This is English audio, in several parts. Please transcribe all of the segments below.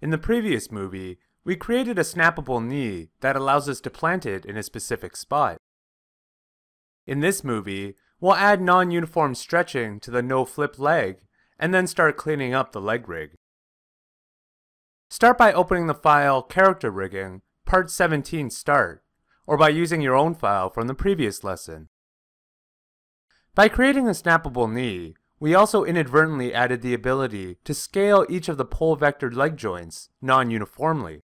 In the previous movie, we created a snappable knee that allows us to plant it in a specific spot. In this movie, we'll add non-uniform stretching to the no-flip leg and then start cleaning up the leg rig. Start by opening the file Character Rigging, Part 17 Start, or by using your own file from the previous lesson. By creating a snappable knee, we also inadvertently added the ability to scale each of the pole vectored leg joints non-uniformly.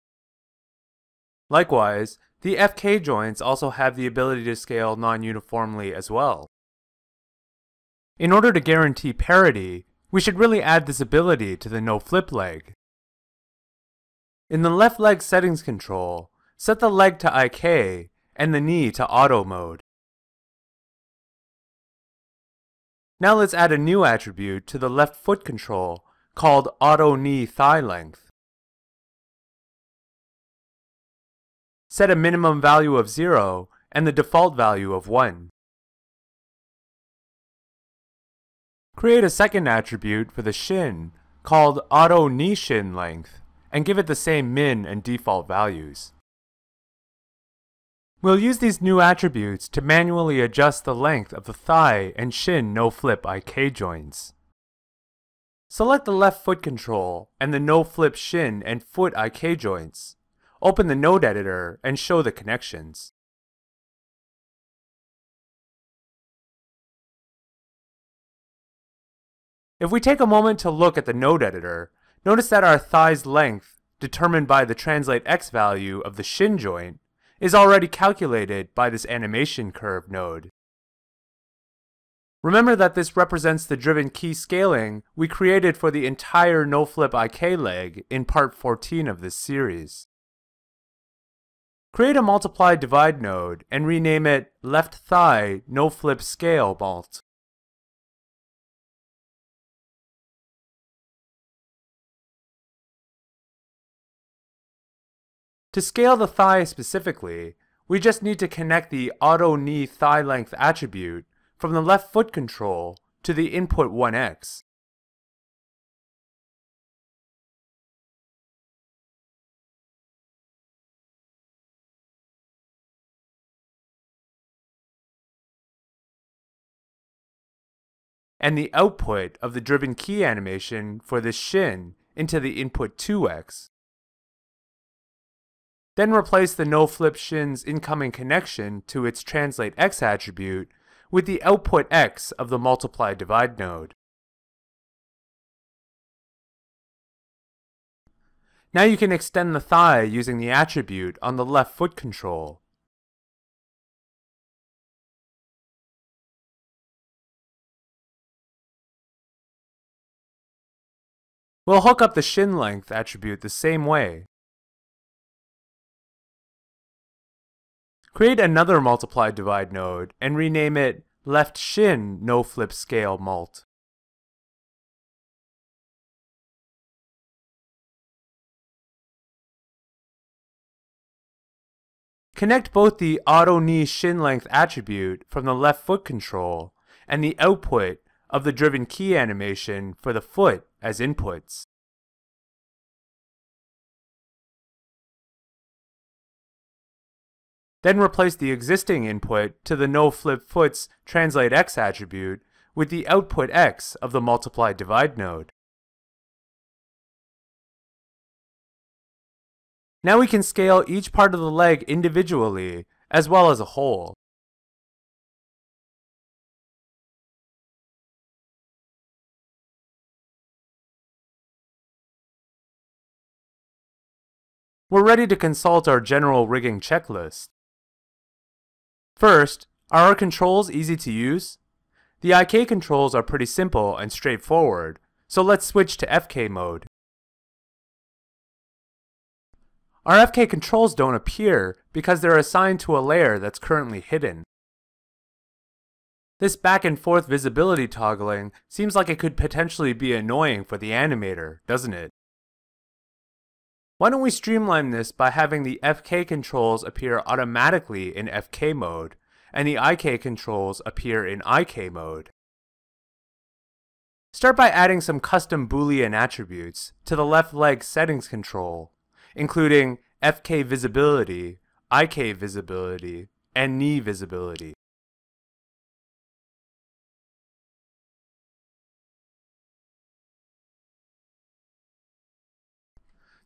Likewise, the FK joints also have the ability to scale non-uniformly as well. In order to guarantee parity, we should really add this ability to the no-flip leg. In the left leg settings control, set the leg to IK and the knee to auto mode. Now let's add a new attribute to the left foot control called auto knee thigh length. Set a minimum value of 0 and the default value of 1. Create a second attribute for the shin called auto knee shin length and give it the same min and default values. We'll use these new attributes to manually adjust the length of the thigh and shin no-flip IK joints. Select the left foot control and the no-flip shin and foot IK joints. Open the node editor and show the connections. If we take a moment to look at the node editor, notice that our thigh's length, determined by the translate x value of the shin joint, is already calculated by this animation curve node. Remember that this represents the driven key scaling we created for the entire no-flip IK leg in part 14 of this series. Create a multiply divide node and rename it left thigh no-flip scale mult. To scale the thigh specifically, we just need to connect the auto knee thigh length attribute from the left foot control to the input 1x. and the output of the driven key animation for the shin into the input 2x. Then replace the no-flip shin's incoming connection to its translate x attribute with the output x of the multiply divide node. Now you can extend the thigh using the attribute on the left foot control. We'll hook up the shin length attribute the same way. Create another multiply divide node and rename it left shin no flip scale mult. Connect both the auto knee shin length attribute from the left foot control and the output of the driven key animation for the foot as inputs. Then replace the existing input to the no-flip foot's translate x attribute with the output x of the multiply divide node. Now we can scale each part of the leg individually as well as a whole. We're ready to consult our general rigging checklist. First, are our controls easy to use? The IK controls are pretty simple and straightforward, so let's switch to FK mode. Our FK controls don't appear because they're assigned to a layer that's currently hidden. This back and forth visibility toggling seems like it could potentially be annoying for the animator, doesn't it? Why don't we streamline this by having the FK controls appear automatically in FK mode, and the IK controls appear in IK mode. Start by adding some custom Boolean attributes to the left leg settings control, including FK visibility, IK visibility, and knee visibility.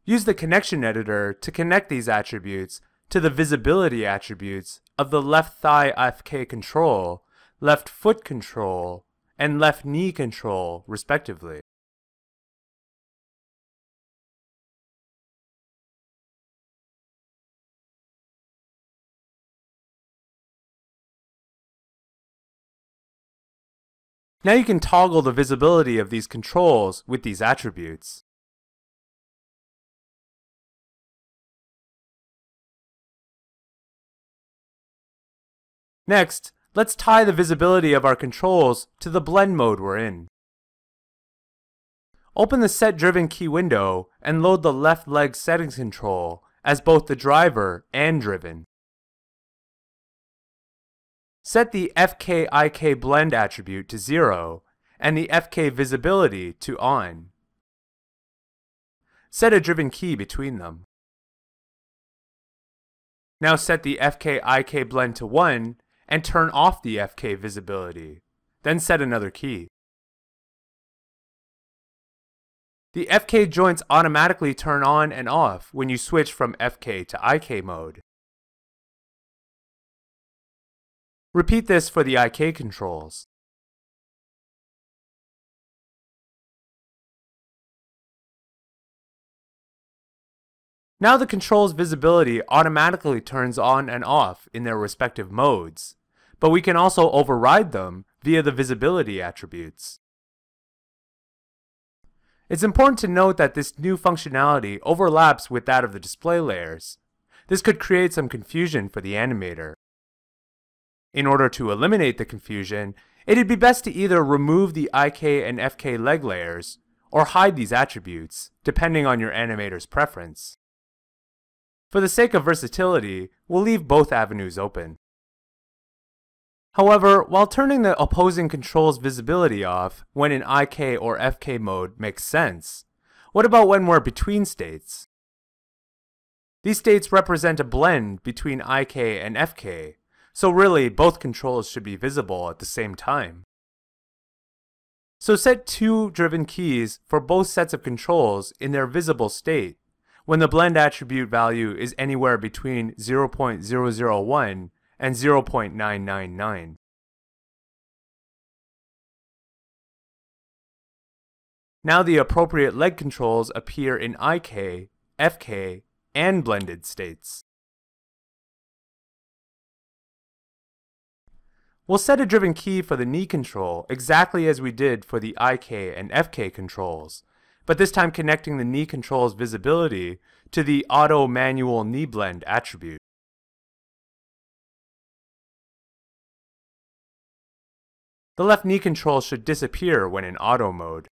Use the connection editor to connect these attributes to the visibility attributes of the left thigh FK control, left foot control, and left knee control, respectively. Now you can toggle the visibility of these controls with these attributes. Next, let's tie the visibility of our controls to the blend mode we're in. Open the Set Driven Key window and load the left leg settings control as both the driver and driven. Set the FK-IK blend attribute to 0 and the FK visibility to on. Set a driven key between them. Now set the FK-IK blend to 1 and turn off the FK visibility, then set another key. The FK joints automatically turn on and off when you switch from FK to IK mode. Repeat this for the IK controls. Now the control's visibility automatically turns on and off in their respective modes, but we can also override them via the visibility attributes. It's important to note that this new functionality overlaps with that of the display layers. This could create some confusion for the animator. In order to eliminate the confusion, it'd be best to either remove the IK and FK leg layers, or hide these attributes, depending on your animator's preference. For the sake of versatility, we'll leave both avenues open. However, while turning the opposing control's visibility off when in IK or FK mode makes sense, what about when we're between states? These states represent a blend between IK and FK, so really both controls should be visible at the same time. So set two driven keys for both sets of controls in their visible state when the blend attribute value is anywhere between 0.001 and 0.999. Now the appropriate leg controls appear in IK, FK, and blended states. We'll set a driven key for the knee control exactly as we did for the IK and FK controls, but this time connecting the knee control's visibility to the auto manual knee blend attribute. The left knee control should disappear when in auto mode.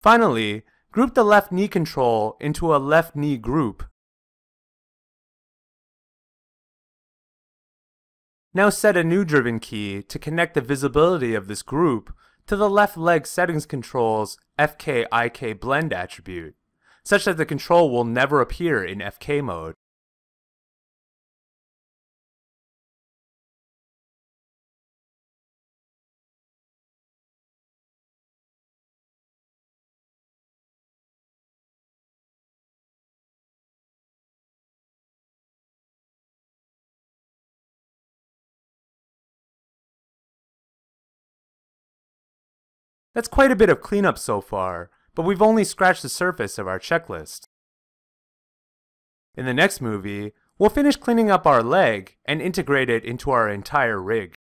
Finally, group the left knee control into a left knee group. Now set a new driven key to connect the visibility of this group to the left leg settings control's FK-IK blend attribute, such that the control will never appear in FK mode. That's quite a bit of cleanup so far, but we've only scratched the surface of our checklist. In the next movie, we'll finish cleaning up our leg and integrate it into our entire rig.